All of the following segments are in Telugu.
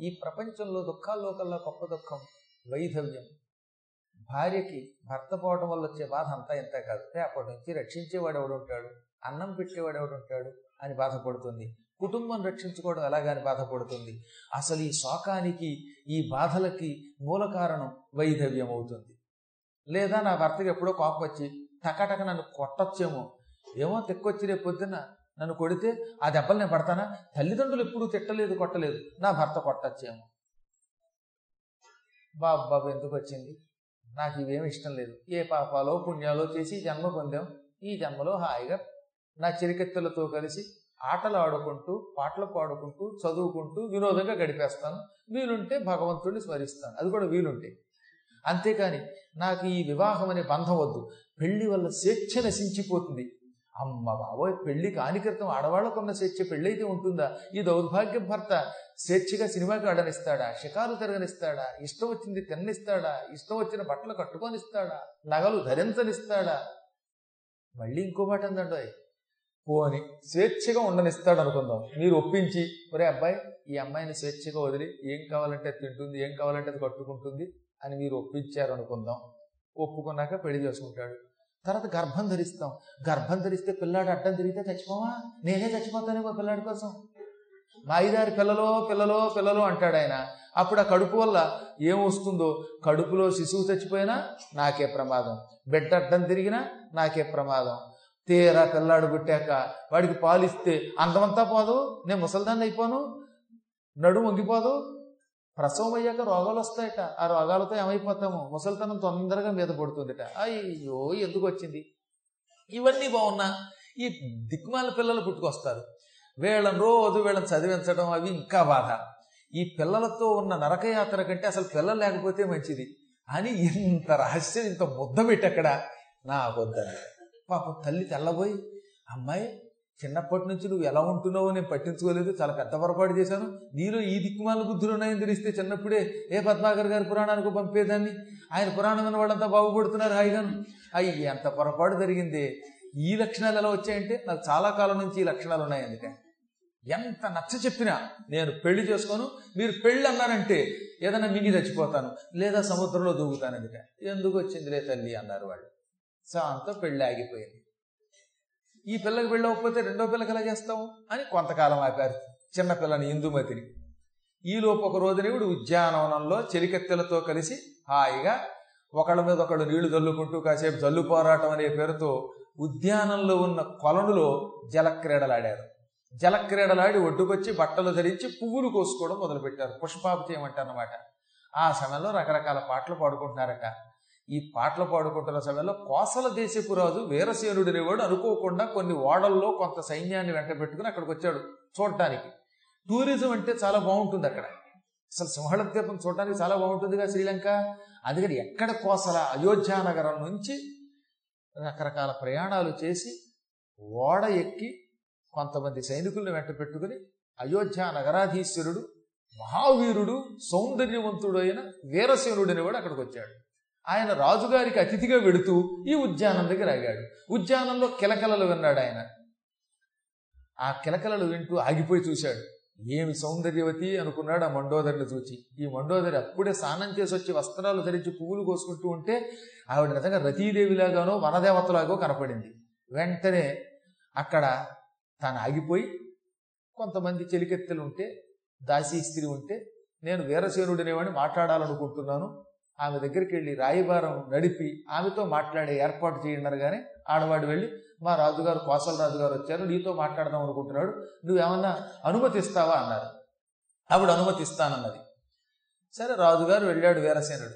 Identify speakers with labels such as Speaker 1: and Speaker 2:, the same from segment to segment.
Speaker 1: ఈ ప్రపంచంలో దుఃఖాల్లో కల్లా గొప్ప దుఃఖం వైధవ్యం. భార్యకి భర్త పోవడం వల్ల వచ్చే బాధ అంతా ఇంత కాదు. అప్పటి నుంచి రక్షించేవాడు ఎవడుంటాడు అన్నం పెట్టేవాడు ఎవడుంటాడు అని బాధపడుతుంది. కుటుంబం రక్షించుకోవడం ఎలాగని బాధపడుతుంది. అసలు ఈ శోకానికి ఈ బాధలకి మూల కారణం వైధవ్యం అవుతుంది. లేదా నా భర్తకి ఎప్పుడో కోపం వచ్చి టకటక నన్ను కొట్టచ్చేమో. ఏమో తెక్కొచ్చి రేపు పొద్దున్న నన్ను కొడితే ఆ దెబ్బలు నేను పడతానా? తల్లిదండ్రులు ఎప్పుడూ తిట్టలేదు కొట్టలేదు. నా భర్త కొట్టచ్చేమో. బాబు బాబు ఎందుకు వచ్చింది? నాకు ఇవేమి ఇష్టం లేదు. ఏ పాపాలో పుణ్యాలో చేసి జన్మ పొందాం. ఈ జన్మలో హాయిగా నా చిరికెత్తులతో కలిసి ఆటలు ఆడుకుంటూ పాటలు పాడుకుంటూ చదువుకుంటూ వినోదంగా గడిపేస్తాను. వీలుంటే భగవంతుడిని స్మరిస్తాను. అది కూడా వీలుంటే. అంతేకాని నాకు ఈ వివాహం అనే బంధం వద్దు. పెళ్ళి వల్ల స్వేచ్ఛ నశించిపోతుంది. అమ్మ బాబోయ్ పెళ్ళి కాని క్రితం ఆడవాళ్ళకున్న స్వేచ్ఛ పెళ్ళైతే ఉంటుందా? ఈ దౌర్భాగ్య భర్త స్వేచ్ఛగా సినిమాకి ఆడనిస్తాడా? షికారు తిరగనిస్తాడా? ఇష్టం వచ్చింది తిన్నిస్తాడా? ఇష్టం వచ్చిన బట్టలు కట్టుకొనిస్తాడా? నగలు ధరించనిస్తాడా? మళ్ళీ ఇంకో మాట ఉందండి పోని స్వేచ్ఛగా ఉండనిస్తాడు అనుకుందాం మీరు ఒప్పించి ఒరే అబ్బాయి ఈ అమ్మాయిని స్వేచ్ఛగా వదిలి ఏం కావాలంటే అది తింటుంది ఏం కావాలంటే అది కట్టుకుంటుంది అని మీరు ఒప్పించారు అనుకుందాం ఒప్పుకున్నాక పెళ్ళి చేసుకుంటాడు. తర్వాత గర్భం ధరిస్తాం. గర్భం ధరిస్తే పిల్లాడు అడ్డం తిరిగితే చచ్చిపోవా? నేనే చచ్చిపోతానేమో పిల్లాడి కోసం. మా ఐదారు పిల్లలో పిల్లలో పిల్లలో అంటాడు ఆయన. అప్పుడు ఆ కడుపు వల్ల ఏం వస్తుందో? కడుపులో శిశువు చచ్చిపోయినా నాకే ప్రమాదం. బిడ్డ అడ్డం తిరిగినా నాకే ప్రమాదం. తీరా పిల్లాడు పుట్టాక వాడికి పాలిస్తే అందమంతా పోదు. నేను ముసల్దాన్ని అయిపోను. నడు వంగిపోదు. ప్రసవం అయ్యాక రోగాలు వస్తాయట ఆ రోగాలతో ఏమైపోతాము? ముసలితనం తొందరగా మీద పడుతుందిట. అయ్యో ఎందుకు వచ్చింది ఇవన్నీ బాగున్నా ఈ దిక్మాల పిల్లలు పుట్టుకొస్తారు. వీళ్ళని రోజు వీళ్ళని చదివించడం అవి ఇంకా బాధ. ఈ పిల్లలతో ఉన్న నరకయాత్ర కంటే అసలు పిల్లలు లేకపోతే మంచిది. అని ఇంత రహస్యం ఇంత ముద్ద పెట్టి అక్కడ నా వద్దని పాపం తల్లి తెల్లబోయి అమ్మాయి చిన్నప్పటి నుంచి నువ్వు ఎలా ఉంటున్నావో నేను పట్టించుకోలేదు చాలా పెద్ద పొరపాటు చేశాను. నీలో ఈ దిక్కుమాల బుద్ధులు ఉన్నాయని తెలిస్తే చిన్నప్పుడే ఏ పద్మాకర్ గారి పురాణానికి పంపేదాన్ని? ఆయన పురాణం విన్న వాళ్ళంతా బాగుపడుతున్నారు హాయిగాను అయ్యి ఎంత పొరపాటు జరిగింది. ఈ లక్షణాలు ఎలా వచ్చాయంటే నాకు చాలా కాలం నుంచి ఈ లక్షణాలు ఉన్నాయి అందుకే. ఎంత నచ్చ చెప్పినా నేను పెళ్ళి చేసుకోను మీరు పెళ్ళి అన్నారంటే ఏదైనా మింగి చచ్చిపోతాను లేదా సముద్రంలో దూకుతాను అందుకే. ఎందుకు వచ్చిందిలే తల్లి? అన్నారు వాళ్ళు. అంత పెళ్ళి ఆగిపోయింది. ఈ పిల్లకి వెళ్ళకపోతే రెండో పిల్లకి ఎలా అని కొంతకాలం ఆపారు. చిన్నపిల్లని ఇందుమతిని. ఈలోపు ఒక రోజునేవుడు ఉద్యానవనంలో చెలికత్తెలతో కలిసి హాయిగా ఒకళ్ళ మీద ఒకళ్ళు నీళ్ళు జల్లుకుంటూ కాసేపు జల్లు పోరాటం అనే పేరుతో ఉద్యానంలో ఉన్న కొలనులో జలక్రీడలాడారు. జలక్రీడలాడి ఒడ్డుకొచ్చి బట్టలు ధరించి పువ్వులు కోసుకోవడం మొదలుపెట్టారు. పుష్పాపతి అనమాట ఆ సమయంలో రకరకాల పాటలు పాడుకుంటున్నారట. ఈ పాటలు పాడుకుంటున్న సమయంలో కోసల దేశపు రాజు వీరసేనుడు అనేవాడు అనుకోకుండా కొన్ని ఓడల్లో కొంత సైన్యాన్ని వెంట పెట్టుకుని అక్కడికి వచ్చాడు చూడటానికి. టూరిజం అంటే చాలా బాగుంటుంది అక్కడ. అసలు సింహళ ద్వీపం చూడటానికి చాలా బాగుంటుందిగా శ్రీలంక. అందుకని ఎక్కడ కోసల అయోధ్య నగరం నుంచి రకరకాల ప్రయాణాలు చేసి ఓడ ఎక్కి కొంతమంది సైనికులను వెంట పెట్టుకుని అయోధ్య నగరాధీశ్వరుడు మహావీరుడు సౌందర్యవంతుడు అయిన వీరసేనుడు అనేవాడు అక్కడికి వచ్చాడు. ఆయన రాజుగారికి అతిథిగా వెడుతూ ఈ ఉద్యానం దగ్గర ఆగాడు. ఉద్యానంలో కిలకలలు విన్నాడు ఆయన. ఆ కిలకలలు వింటూ ఆగిపోయి చూశాడు. ఏమి సౌందర్యవతి అనుకున్నాడు ఆ మండోదరిని చూచి. ఈ మండోదరి అప్పుడే స్నానం చేసి వచ్చి వస్త్రాలు ధరించి పువ్వులు కోసుకుంటూ ఉంటే ఆవిడ నిజంగా రతీదేవిలాగానో వనదేవతలాగో కనపడింది. వెంటనే అక్కడ తాను ఆగిపోయి కొంతమంది చెలికెత్తెలు ఉంటే దాసీ స్త్రీ ఉంటే నేను వీరసేనుడనేవాడిని మాట్లాడాలనుకుంటున్నాను. ఆమె దగ్గరికి వెళ్ళి రాయిభారం నడిపి ఆమెతో మాట్లాడే ఏర్పాటు చేయండి కానీ ఆడవాడు వెళ్ళి మా రాజుగారు కోసల రాజుగారు వచ్చారు నీతో మాట్లాడదాం అనుకుంటున్నాడు నువ్వేమన్నా అనుమతిస్తావా? అన్నారు. ఆవిడ అనుమతిస్తానన్నది. సరే రాజుగారు వెళ్ళాడు వీరసేనుడు.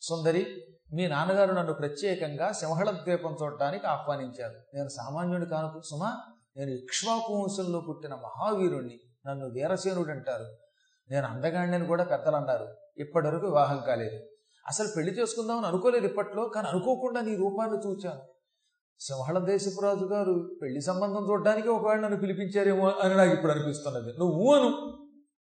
Speaker 1: సుందరి మీ నాన్నగారు నన్ను ప్రత్యేకంగా సింహళ ద్వీపం చూడటానికి ఆహ్వానించారు. నేను సామాన్యుడి కానుకు సుమా నేను ఇక్ష్వాకు వంశంలో పుట్టిన మహావీరుణ్ణి నన్ను వీరసేనుడు అంటారు నేను అందగాడిని కూడా పెద్దలు అన్నారు ఇప్పటివరకు వివాహం కాలేదు. అసలు పెళ్ళి చేసుకుందామని అనుకోలేదు ఇప్పట్లో కానీ అనుకోకుండా నీ రూపాన్ని చూచాను. సింహళ దేశపు రాజు గారు పెళ్ళి సంబంధం చూడడానికి ఒకవేళ నన్ను పిలిపించారేమో అని నాకు ఇప్పుడు అనిపిస్తున్నది. నువ్వు అను.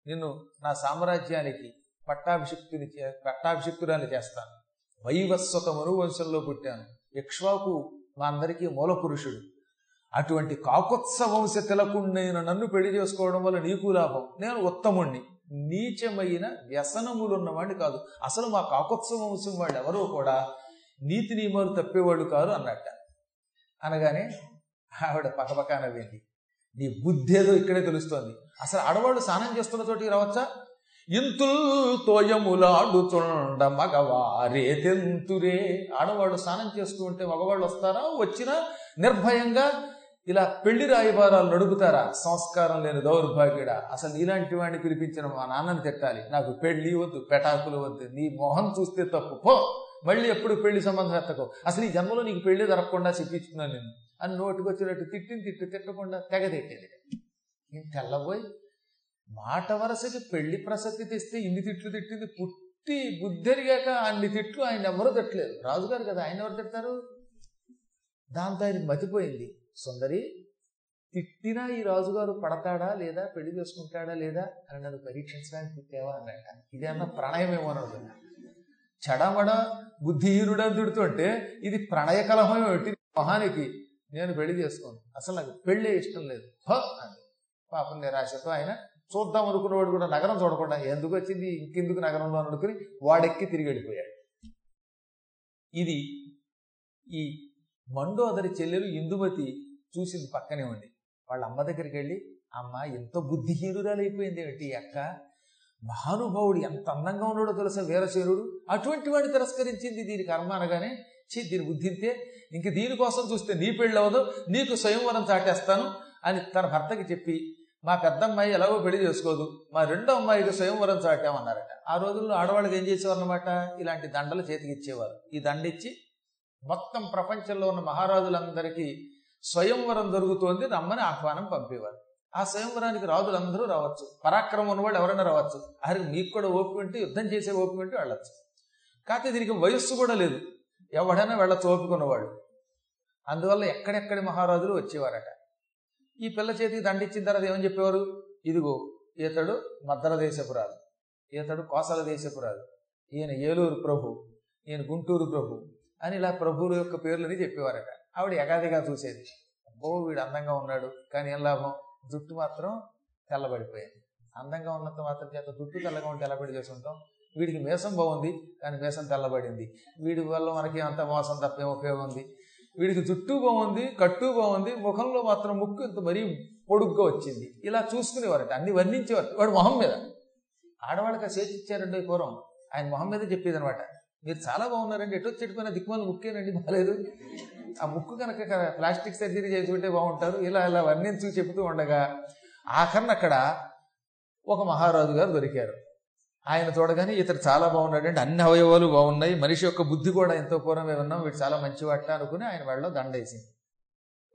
Speaker 1: నిన్ను నా సామ్రాజ్యానికి పట్టాభిషిక్తుని చే పట్టాభిషిక్తురాన్ని చేస్తాను. వైవస్వత మనువంశంలో పుట్టాను. ఇక్ష్వాకు మా అందరికీ మూల పురుషుడు. అటువంటి కాకొత్స వంశ తిలకుండైన నన్ను పెళ్ళి చేసుకోవడం వల్ల నీకు లాభం. నేను ఉత్తముణ్ణి. నీచమైన వ్యసనములు ఉన్నవాడిని కాదు. అసలు మా కాకోత్సవ వంశం వాళ్ళు ఎవరో కూడా నీతి నియమాలు తప్పేవాళ్ళు కారు అన్నట్ట. అనగానే ఆవిడ పక్కపక్క నవ్వింది నీ బుద్ధి ఏదో ఇక్కడే తెలుస్తోంది. అసలు ఆడవాళ్ళు స్నానం చేస్తున్న చోటికి రావచ్చా? ఇంతుల్ తోయములాడుతుండ మగవారే తెంతురే. ఆడవాళ్ళు స్నానం చేస్తూ ఉంటే మగవాళ్ళు వస్తారా? వచ్చినా నిర్భయంగా ఇలా పెళ్ళి రాయబారాలు నడుపుతారా? సంస్కారం లేని దౌర్భాగ్యుడ. అసలు నీలాంటి వాడిని పిలిపించిన మా నాన్నని తిట్టాలి. నాకు పెళ్ళి వద్దు పెటాకులు వద్దు. నీ మొహం చూస్తే తప్పు. పో! మళ్ళీ ఎప్పుడు పెళ్ళి సంబంధం ఎత్తకో? అసలు ఈ జన్మలో నీకు పెళ్ళి దొరకకుండా చెప్పించుకున్నాను నేను. అని నోటికి వచ్చినట్టు తిట్టిన తిట్టు తిట్టకుండా తెగ తిట్టేది. నేను తెల్లబోయి? మాట వరసకి పెళ్ళి ప్రసక్తి తెస్తే ఇన్ని తిట్లు తిట్టింది పుట్టి బుద్ధరిగాక అన్ని తిట్లు ఆయన ఎవరూ తిట్టలేదు. రాజుగారు కదా ఆయన ఎవరు తిట్టారు? దాంతో ఆయన మతిపోయింది. సుందరి తిట్టినా ఈ రాజుగారు పడతాడా లేదా? పెళ్ళి చేసుకుంటాడా లేదా? అని నన్ను పరీక్షించడానికి తిట్టావా ఇది ఇదేమన్నా ప్రణయమేమో అని అనుకున్నా. చెడమడ బుద్ధిహీనుడు అని తిడుతుంటే ఇది ప్రణయ కలహం ఏమిటి? మహానికి నేను పెళ్ళి చేసుకోను. అసలు నాకు పెళ్ళే ఇష్టం లేదు. హ! అని పాపం నిరాశతో ఆయన చూద్దాం అనుకున్నవాడు కూడా నగరం చూడకుండా ఎందుకు వచ్చింది? ఇంకెందుకు నగరంలో అనుకుని వాడెక్కి తిరిగి వెళ్ళిపోయాడు. ఇది ఈ మండోదరి చెల్లెలు ఇందుమతి చూసింది పక్కనే ఉంది వాళ్ళ అమ్మ దగ్గరికి వెళ్ళి అమ్మ ఎంత బుద్ధిహీనురాలైపోయింది ఏమిటి అక్క? మహానుభావుడు ఎంత అందంగా ఉన్నాడో తెలుసా వీరశేరుడు అటువంటి వాడిని తిరస్కరించింది దీని కర్మ అనగానే చీ దీని బుద్ధింతే ఇంక దీనికోసం చూస్తే నీ పెళ్ళి అవ్వదు నీకు స్వయంవరం చాటేస్తాను అని తన భర్తకి చెప్పి మా పెద్దమ్మాయి ఎలాగో పెళ్ళి చేసుకోదు మా రెండో అమ్మాయికి స్వయంవరం చాటామన్నారట. ఆ రోజుల్లో ఆడవాళ్ళకి ఏం చేసేవారు అనమాట ఇలాంటి దండలు చేతికి ఇచ్చేవారు ఈ దండ ఇచ్చి మొత్తం ప్రపంచంలో ఉన్న మహారాజులందరికీ స్వయంవరం జరుగుతోంది రమ్మని ఆహ్వానం పంపేవారు. ఆ స్వయంవరానికి రాజులందరూ రావచ్చు. పరాక్రమం ఉన్నవాళ్ళు ఎవరైనా రావచ్చు. అరే మీకు కూడా ఓపిక ఉంటే యుద్ధం చేసే ఓపిక ఉంటే వెళ్ళచ్చు. కాకపోతే దీనికి వయస్సు కూడా లేదు. ఎవడైనా వెళ్ళచ్చు ఓపిక ఉన్నవాడు అందువల్ల ఎక్కడెక్కడి మహారాజులు వచ్చేవారట. ఈ పిల్ల చేతికి దండిచ్చిన తర్వాత ఏమని చెప్పేవారు? ఇదిగో ఈతడు మద్దర దేశపు రాజు. ఈతడు కోసల దేశపు రాజు. ఈయన ఏలూరు ప్రభు. ఈయన గుంటూరు ప్రభు. అని ఇలా ప్రభువుల యొక్క పేర్లని చెప్పేవారట. ఆవిడ ఎగాదిగా చూసేది. అబ్బో వీడు అందంగా ఉన్నాడు కానీ ఏం లాభం? జుట్టు మాత్రం తెల్లబడిపోయింది. అందంగా ఉన్నంత మాత్రం చేత జుట్టు తెల్లగా ఉంటే తెల్లబడి చేసుకుంటాం? వీడికి మేసం బాగుంది కానీ మేసం తెల్లబడింది. వీడి వల్ల మనకి అంత మోసం తప్పే ఉపయోగం ఉంది. వీడికి జుట్టు బాగుంది కట్టు బాగుంది ముఖంలో మాత్రం ముక్కు ఇంత మరీ పొడుగ్గా వచ్చింది. ఇలా చూసుకునేవారట అన్ని వర్ణించేవారు. వాడు మొహం మీద. ఆడవాళ్ళకి ఆ చేతి పూర్వం. ఆయన మొహం మీద చెప్పేది అనమాట మీరు చాలా బాగున్నారండి. ఎటు చెట్టుకున్న దిక్కుమాల ముక్కేనండి. బాగాలేదు. ఆ ముక్కు కనుక ప్లాస్టిక్ సర్జరీ చేసుకుంటే బాగుంటారు. ఇలా ఇలా వర్ణించి చెబుతూ ఉండగా ఆఖరణ అక్కడ ఒక మహారాజు గారు దొరికారు. ఆయన చూడగానే ఇతడు చాలా బాగున్నాడండి. అన్ని అవయవాలు బాగున్నాయి. మనిషి యొక్క బుద్ధి కూడా ఎంతో పూర్వమే ఉన్నాం. వీడు చాలా మంచివాట అనుకుని ఆయన వాళ్ళలో దండేసింది.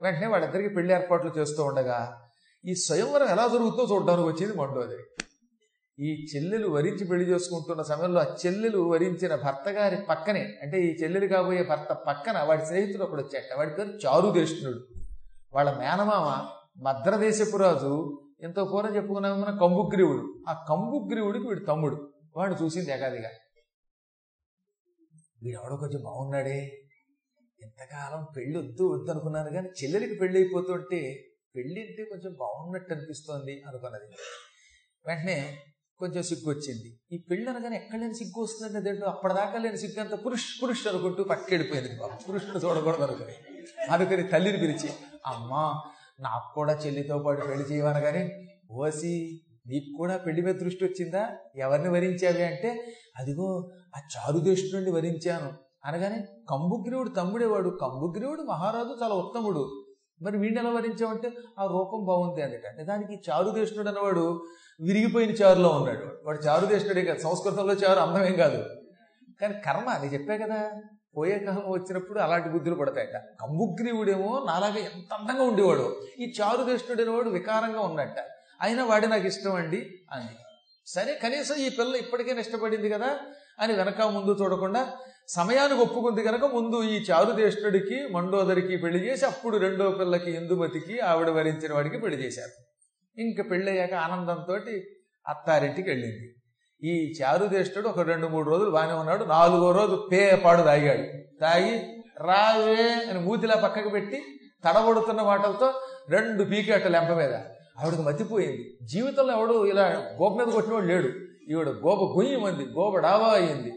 Speaker 1: వెంటనే వాళ్ళిద్దరికి పెళ్ళి ఏర్పాట్లు చేస్తూ ఉండగా ఈ స్వయంవరం ఎలా జరుగుతుందో చూడడానికి వచ్చింది మండోదరి. ఈ చెల్లెలు వరించి పెళ్ళి చేసుకుంటున్న సమయంలో ఆ చెల్లెలు వరించిన భర్త గారి పక్కనే అంటే ఈ చెల్లెలు కాబోయే భర్త పక్కన వాడి స్నేహితుడు ఒకడు వచ్చాట వాడి పేరు చారుదేష్ణుడు. వాళ్ళ మేనమామ మద్రదేశపు రాజు ఎంతో పూర్వం చెప్పుకున్నాము మన కంబుగ్రీవుడు. ఆ కంబుగ్రీవుడికి వీడు తమ్ముడు. వాడు చూసింది ఏకాదిగా. వీడెవడో కొంచెం బాగున్నాడే. ఎంతకాలం పెళ్ళి వద్దు వద్దు అనుకున్నాను కానీ చెల్లెలికి పెళ్ళి అయిపోతుంటే పెళ్ళి అంటే కొంచెం బాగున్నట్టు అనిపిస్తోంది అనుకున్నది. వెంటనే కొంచెం సిగ్గు వచ్చింది ఈ పెళ్ళి అనగానే ఎక్కడ లేని సిగ్గు వస్తుందంటే దేంట్లో? అప్పటిదాకా లేని సిగ్గు అంత పురుష్ పురుష్ అనుకుంటూ పక్కెడిపోయింది పురుషుడు చూడకూడదు అనుకుని. అనుకుని తల్లిని పిలిచి అమ్మా నాకు కూడా చెల్లితో పాటు పెళ్ళి చేయవనగానే ఓసి నీకు కూడా పెళ్ళి మీద దృష్టి వచ్చిందా? ఎవరిని వరించావి అంటే అదిగో ఆ చారుదేశం నుండి వరించాను. అనగానే కంబుగ్రీవుడు తమ్ముడేవాడు. కంబుగ్రీవుడు మహారాజు చాలా ఉత్తముడు. మరి వీడిని ఎలా వరించావంటే ఆ రూపం బాగుంది అందుట నిజానికి చారుదేశుడు అన్నవాడు విరిగిపోయిన చారులో ఉన్నాడు. వాడు చారుదేశుడే కాదు సంస్కృతంలో చారు అందమేం కాదు. కానీ కర్మ అది చెప్పే కదా. పోయే కాలం వచ్చినప్పుడు అలాంటి బుద్ధులు పడతాయట. కంబుగ్రీవుడేమో నాలాగా ఎంత అందంగా ఉండేవాడు. ఈ చారుదేశుడు వాడు వికారంగా ఉన్నట్ట. అయినా వాడి నాకు ఇష్టం అండి అంది సరే కనీసం ఈ పిల్ల ఇప్పటికే ఇష్టపడింది కదా అని వెనక ముందు చూడకుండా సమయానికి ఒప్పుకుంది కనుక ముందు ఈ చారుదేష్ణుడికి మండోదరికి పెళ్ళి చేసి అప్పుడు రెండో పిల్లకి ఇందుమతికి ఆవిడ వరించిన వాడికి పెళ్ళి చేశారు. ఇంక పెళ్ళయ్యాక ఆనందంతో అత్తారింటికి వెళ్ళింది. ఈ చారుదేష్ణుడు ఒక రెండు మూడు రోజులు బాగానే ఉన్నాడు. నాలుగో రోజు పేపాడు తాగాడు. తాగి రావే అని మూతిలా పక్కకు పెట్టి తడబడుతున్న మాటలతో రెండు పీకేట లెంప మీద. ఆవిడకి మతిపోయింది. జీవితంలో ఎవడు ఇలా గోప మీద కొట్టినవాడు లేడు. ఈవిడ గోప గుయ్యమంది గోప డాబా అయింది.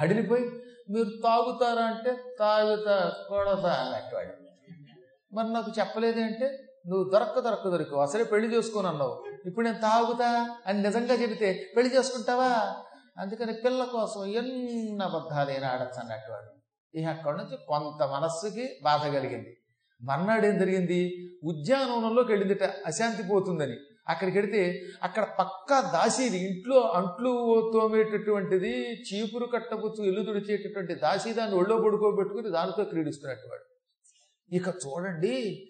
Speaker 1: హడిలిపోయి మీరు తాగుతారా అంటే తాగుతా కొడతా అన్నట్టు మరి నాకు చెప్పలేదే అంటే నువ్వు దొరక్క దొరక్క దొరికి అసలే పెళ్ళి చేసుకుని అన్నావు. ఇప్పుడు నేను తాగుతా అని నిజంగా చెబితే పెళ్ళి చేసుకుంటావా? అందుకని పిల్ల కోసం ఎన్ని అబద్ధాలైనా ఆడచ్చు అన్నట్టు వాడు. ఇక అక్కడి నుంచి కొంత మనస్సుకి బాధ కలిగింది. మర్నాడు ఏం జరిగింది? ఉద్యానవనంలోకి వెళ్ళిందిట. అశాంతి పోతుందని. అక్కడికి వెడితే అక్కడ పక్కా దాసీది ఇంట్లో అంట్లు తోమేటటువంటిది చీపురు కట్టబుచ్చు ఇల్లు తుడిచేటటువంటి దాసీ దాన్ని ఒళ్ళో పడుకోబెట్టుకుని దానితో క్రీడిస్తున్నట్టు వాడు. ఇక చూడండి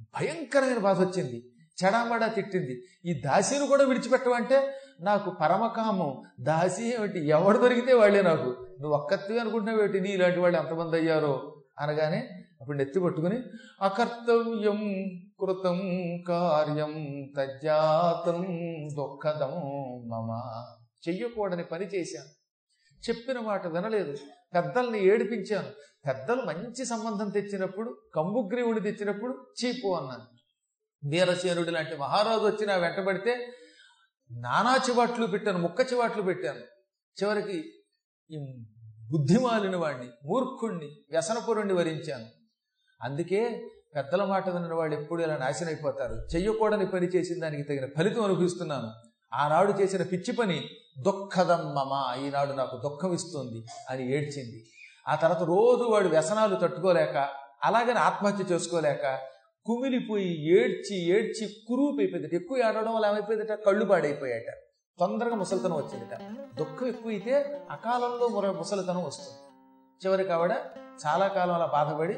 Speaker 1: భయంకరమైన బాధ వచ్చింది. చెడామడా తిట్టింది. ఈ దాసిని కూడా విడిచిపెట్టవంటే నాకు పరమకామం. దాసి ఏమిటి? ఎవడు దొరికితే వాళ్ళే నాకు. నువ్వు ఒక్కత్తివి అనుకుంటున్నావు ఏమిటి? నీ ఇలాంటి వాళ్ళు ఎంతమంది అయ్యారో? అనగానే అప్పుడు నెత్తి పట్టుకుని అకర్తవ్యం కృతం కార్యం తజ్జాతం దుఃఖదం మమ. చెయ్యకూడని పని చేశాను. చెప్పిన మాట వినలేదు. పెద్దల్ని ఏడిపించాను. పెద్దలు మంచి సంబంధం తెచ్చినప్పుడు కంబుగ్రీవుని తెచ్చినప్పుడు చీపు అన్నాను. వీరసేనుడి లాంటి మహారాజు వచ్చి నా వెంటబడితే నానా చివాట్లు పెట్టాను ముక్క చివాట్లు పెట్టాను. చివరికి ఈ బుద్ధిమాలిన వాడిని మూర్ఖుణ్ణి వ్యసనపురుణ్ణి వరించాను. అందుకే పెద్దల మాట విన్న వాళ్ళు ఎప్పుడు ఇలా నాశనం అయిపోతారు. చెయ్యకూడని పని చేసిన దానికి తగిన ఫలితం అనుభవిస్తున్నాను. ఆనాడు చేసిన పిచ్చి పని దుఃఖదమ్మమా ఈనాడు నాకు దుఃఖం ఇస్తుంది అని ఏడ్చింది. ఆ తర్వాత రోజు వాడు వ్యసనాలు తట్టుకోలేక అలాగని ఆత్మహత్య చేసుకోలేక కుమిలిపోయి ఏడ్చి ఏడ్చి కురూపు అయిపోయింది ఎక్కువ ఏడవడం వల్ల ఏమైపోయిందట? కళ్ళు పాడైపోయాట తొందరగా ముసలితనం వచ్చిందట. దుఃఖం ఎక్కువైతే అకాలంలో మరో ముసలితనం వస్తుంది. చివరికి ఆవిడ చాలా కాలం అలా బాధపడి